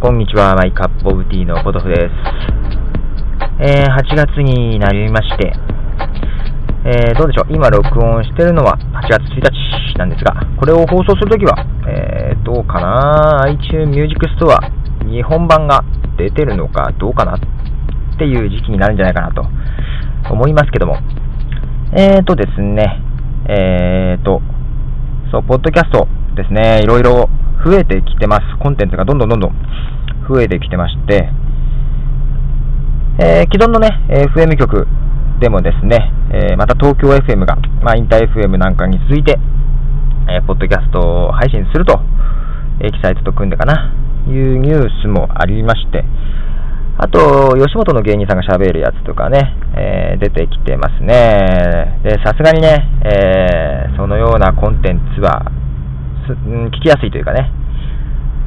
こんにちは、マイカップオブティーのポトフです。えー、8月になりまして、えー、どうでしょう、今録音してるのは8月1日なんですが、これを放送するときは、えー、どうかな。iTunes Music Store 日本版が出てるのかどうかなっていう時期になるんじゃないかなと思いますけども、えーとですね、えーと、そう、ポッドキャストですね、いろいろ増えてきてます。コンテンツがどんどんどんどん増えてきてまして、えー、既存のね、FM 局でもですね、えー、また東京 FM が、まあ、インター FM なんかに続いて、えー、ポッドキャストを配信すると、エキサイトと組んでかな、いうニュースもありまして、あと、吉本の芸人さんが喋るやつとかね、えー、出てきてますね。で、さすがにね、えー、そのようなコンテンツは聞きやすいというかね、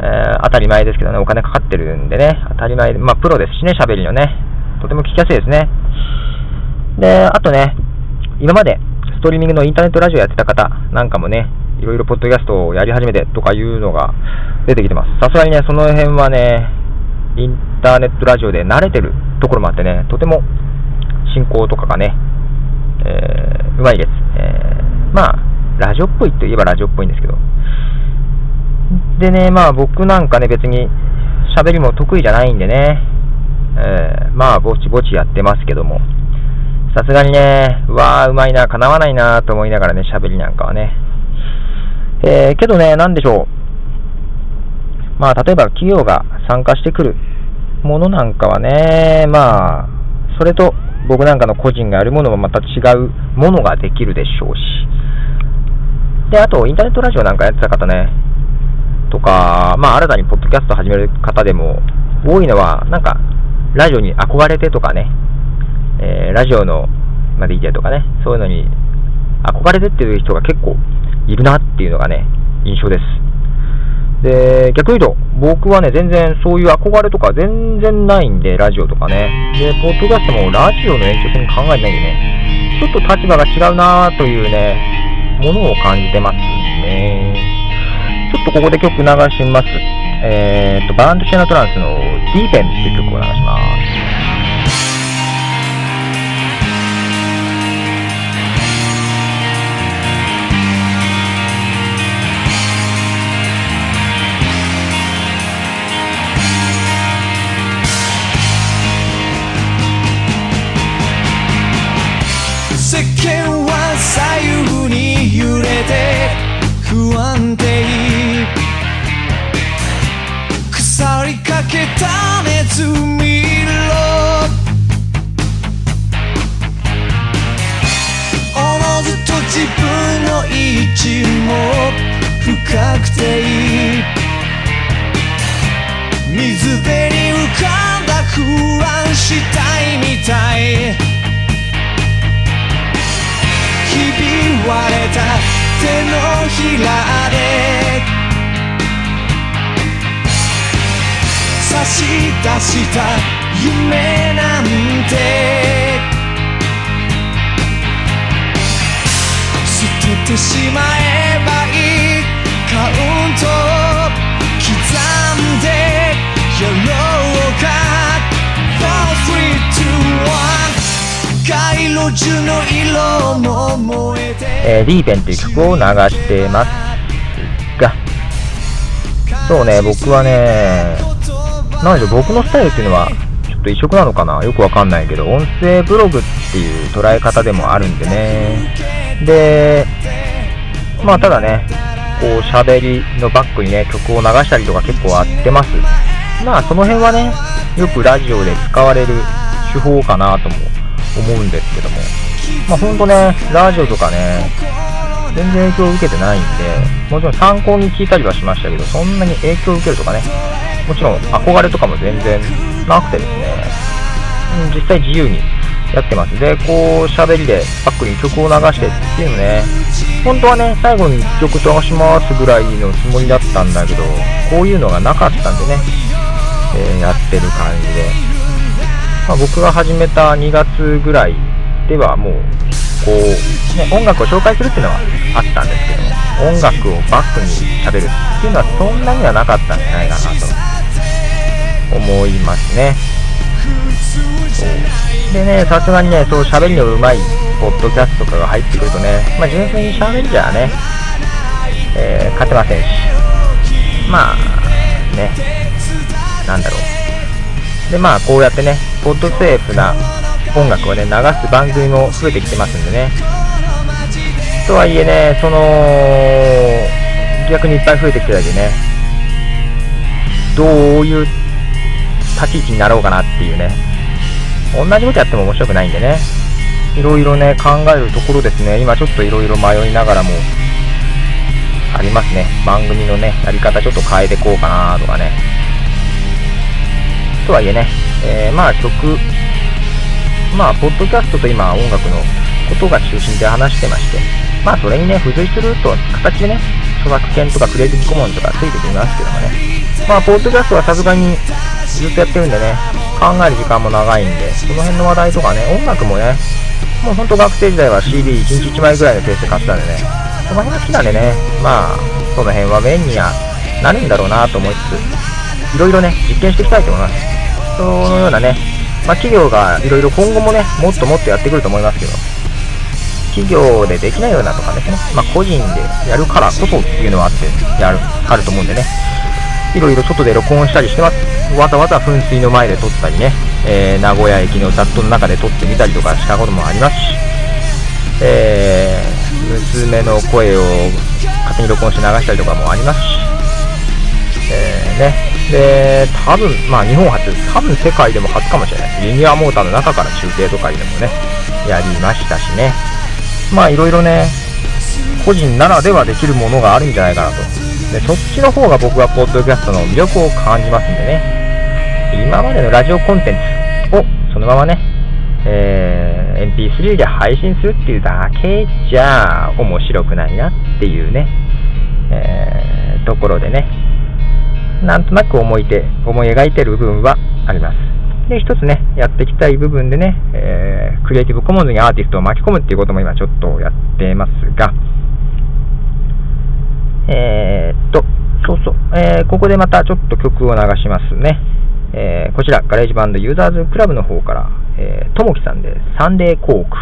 えー、当たり前ですけどね、お金かかってるんでね、当たり前で、まあ、プロですしね、喋りのね、とても聞きやすいですね。で、あとね、今までストリーミングのインターネットラジオやってた方なんかもね、いろいろポッドキャストをやり始めてとかいうのが出てきてます。さすがにね、その辺はね、インターネットラジオで慣れてるところもあってね、とても進行とかがね、えー、うまいです。えー、まあ、ラジオっぽいといえばラジオっぽいんですけど、でね、まあ僕なんかね、別に喋りも得意じゃないんでね、えー、まあぼちぼちやってますけども、さすがにね、うわーうまいな、かなわないなと思いながらね、喋りなんかはね。えー、けどね、なんでしょう。まあ例えば企業が参加してくるものなんかはね、まあ、それと僕なんかの個人がやるものもまた違うものができるでしょうし。で、あと、インターネットラジオなんかやってた方ね、とか、まあ、新たにポッドキャスト始める方でも多いのは、なんか、ラジオに憧れてとかね、えー、ラジオの、まあ、DJ とかね、そういうのに憧れてっていう人が結構いるなっていうのがね、印象です。で、逆に言うと、僕はね、全然そういう憧れとか全然ないんで、ラジオとかね。で、ポッドキャストもラジオの延長線考えてないんでね、ちょっと立場が違うなというね、ものを感じてますね。ちょっとここで曲流します。えー、っと、バーンドシェナトランスのディーペンっていう曲を流します。水辺に浮かんだ不安したいみたい。ひび割れた手のひらで。差し出した夢なんて。捨ててしまええー、リーベンっていう曲を流していますがそうね僕はねなんで僕のスタイルっていうのはちょっと異色なのかな？よくわかんないけど音声ブログっていう捉え方でもあるんでねでまあただねこう喋りのバックにね、曲を流したりとか結構あってます。まあその辺はね、よくラジオで使われる手法かなとも思うんですけども。まあほんとね、ラジオとかね、全然影響を受けてないんで、もちろん参考に聞いたりはしましたけど、そんなに影響を受けるとかね、もちろん憧れとかも全然なくてですね、実際自由にやってます。で、こう喋りでバックに曲を流してっていうのね、本当はね、最後に1曲流しますぐらいのつもりだったんだけど、こういうのがなかったんでね、えー、やってる感じで。まあ、僕が始めた2月ぐらいではもう、こう、ね、音楽を紹介するっていうのはあったんですけども、音楽をバックに喋るっていうのはそんなにはなかったんじゃないかなと。思いますね。でね、さすがにね、そう喋りのうまいポッドキャストとかが入ってくるとね、まあ、純粋に喋りじゃね、えー、勝てませんし、まあ、ね、なんだろう。で、まあ、こうやってね、ポッドセーフな音楽をね、流す番組も増えてきてますんでね。とはいえね、その、逆にいっぱい増えてきてるだけね、どういう立ち位置になろうかなっていうね、同じことやっても面白くないんでね、いろいろね、考えるところですね、今ちょっといろいろ迷いながらも、ありますね。番組のね、やり方ちょっと変えてこうかなとかね。とはいえね、えー、まあ曲、まあ、ポッドキャストと今音楽のことが中心で話してまして、まあそれにね、付随すると形でね、著作権とかクレジットコモンとかついてきますけどもね、まあ、ポッドキャストはさすがにずっとやってるんでね、考える時間も長いんで、その辺の話題とかね、音楽もね、もうほんと学生時代は CD1 日1枚ぐらいのペースで買ってたんでね、その辺が好きなんでね、まあ、その辺は便利になるんだろうなと思いつつ、いろいろね、実験していきたいと思います。そのようなね、まあ、企業がいろいろ今後もね、もっともっとやってくると思いますけど、企業でできないようなとかですね、まあ、個人でやるからこそっていうのはあって、やる、あると思うんでね、いろいろ外で録音したりしてます。わざわざ噴水の前で撮ったりね、えー、名古屋駅の雑踏の中で撮ってみたりとかしたこともありますし、えー、娘の声を勝手に録音して流したりとかもありますし、えー、ね、で、多分、まあ日本初、多分世界でも初かもしれない。リニアモーターの中から中継とかでもね、やりましたしね。まあいろいろね、個人ならではできるものがあるんじゃないかなと。で、そっちの方が僕はポッドキャストの魅力を感じますんでね、今までのラジオコンテンツをそのままね、えー、MP3 で配信するっていうだけじゃ面白くないなっていうね、えー、ところでね、なんとなく思いて、思い描いてる部分はあります。で、一つね、やっていきたい部分でね、えー、クリエイティブコモンズにアーティストを巻き込むっていうことも今ちょっとやってますが、えー、っと、そうそう、えー、ここでまたちょっと曲を流しますね。えー、こちら、 GarageBand Users Club の方から、えー、ともきさんでサンデーコーク。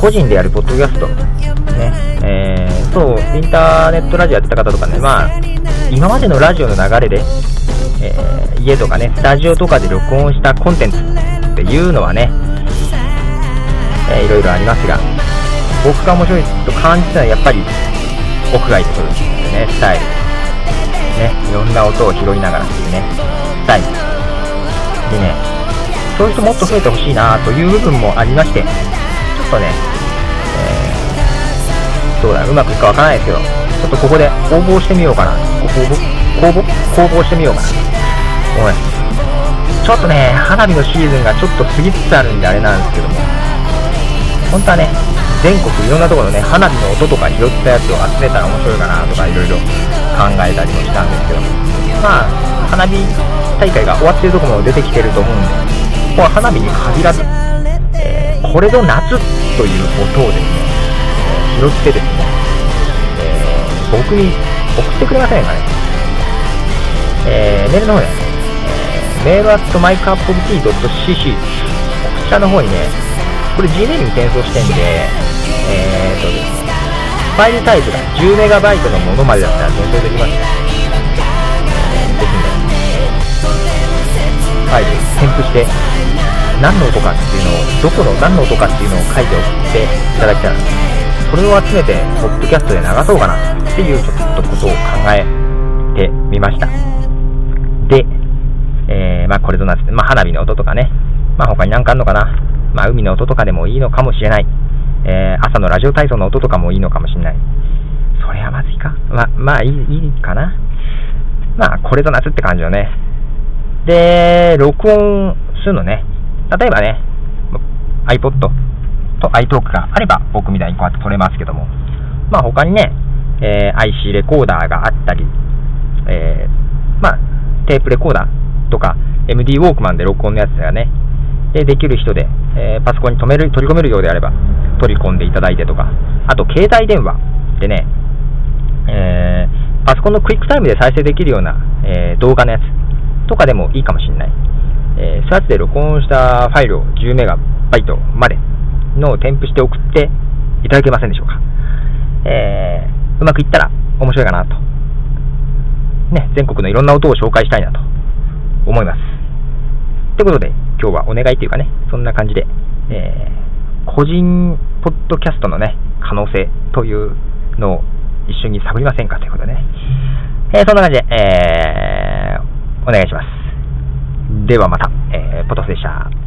個人でやるポッドキャスト、ね。えー、そう、インターネットラジオやってた方とかね、まあ、今までのラジオの流れで、えー、家とかね、スタジオとかで録音したコンテンツっていうのはね、えー、いろいろありますが、僕が面白いと感じたのはやっぱり屋外で撮るっていうね、スタイル。ね、いろんな音を拾いながらっていうね、スタイル。でね、そういう人もっと増えてほしいなという部分もありまして、とね、えー、どうだ、うまくいくかわからないですけど、ちょっとここで応募してみようかな。公募公募公募してみようかな。おい。ちょっとね、花火のシーズンがちょっと過ぎつつあるんであれなんですけども、本当はね、全国いろんなところのね、花火の音とか拾ったやつを集めたら面白いかなとかいろいろ考えたりもしたんですけど、まあ、花火大会が終わってるところも出てきてると思うんで、ここは花火に限らず、これぞ夏という音をですね、拾ってですね、えー、僕に送ってくれませんかね。えー、メールの方で、えー、メールアットマイクアップティー .cc こちらの方にね、これ Gmail に転送してんで、えーとですね、ファイルサイズが 10MB のものまでだったら転送できます。ぜひね、ファイル添付して、何の音かっていうのを、どこの何の音かっていうのを書いて送っていただきたいそれを集めて、ポッドキャストで流そうかなっていうちょっとことを考えてみました。で、えー、まあこれとなって、まあ花火の音とかね、まあ他に何かあるのかな、まあ海の音とかでもいいのかもしれない。えー、朝のラジオ体操の音とかもいいのかもしれない。それはまずいか。ま、まあいい、いいかな。まあこれと夏って感じよね。で、録音するのね。例えばね、iPod と iTalk があれば僕みたいにこうやって撮れますけども、まあ他にね、えー、IC レコーダーがあったり、えー、まあテープレコーダーとか MD ウォークマンで録音のやつがね、でできる人で、えー、パソコンに止める取り込めるようであれば取り込んでいただいてとか、あと携帯電話でね、えー、パソコンのクイックタイムで再生できるような、えー、動画のやつとかでもいいかもしれない。えー、そうやって録音したファイルを 10MB までのを添付して送っていただけませんでしょうか。えー、うまくいったら面白いかなと。ね、全国のいろんな音を紹介したいなと思います。ということで、今日はお願いというかね、そんな感じで、えー、個人ポッドキャストのね、可能性というのを一緒に探りませんかということでね。えー、そんな感じで、えー、お願いします。ではまた、えー、ポトスでした。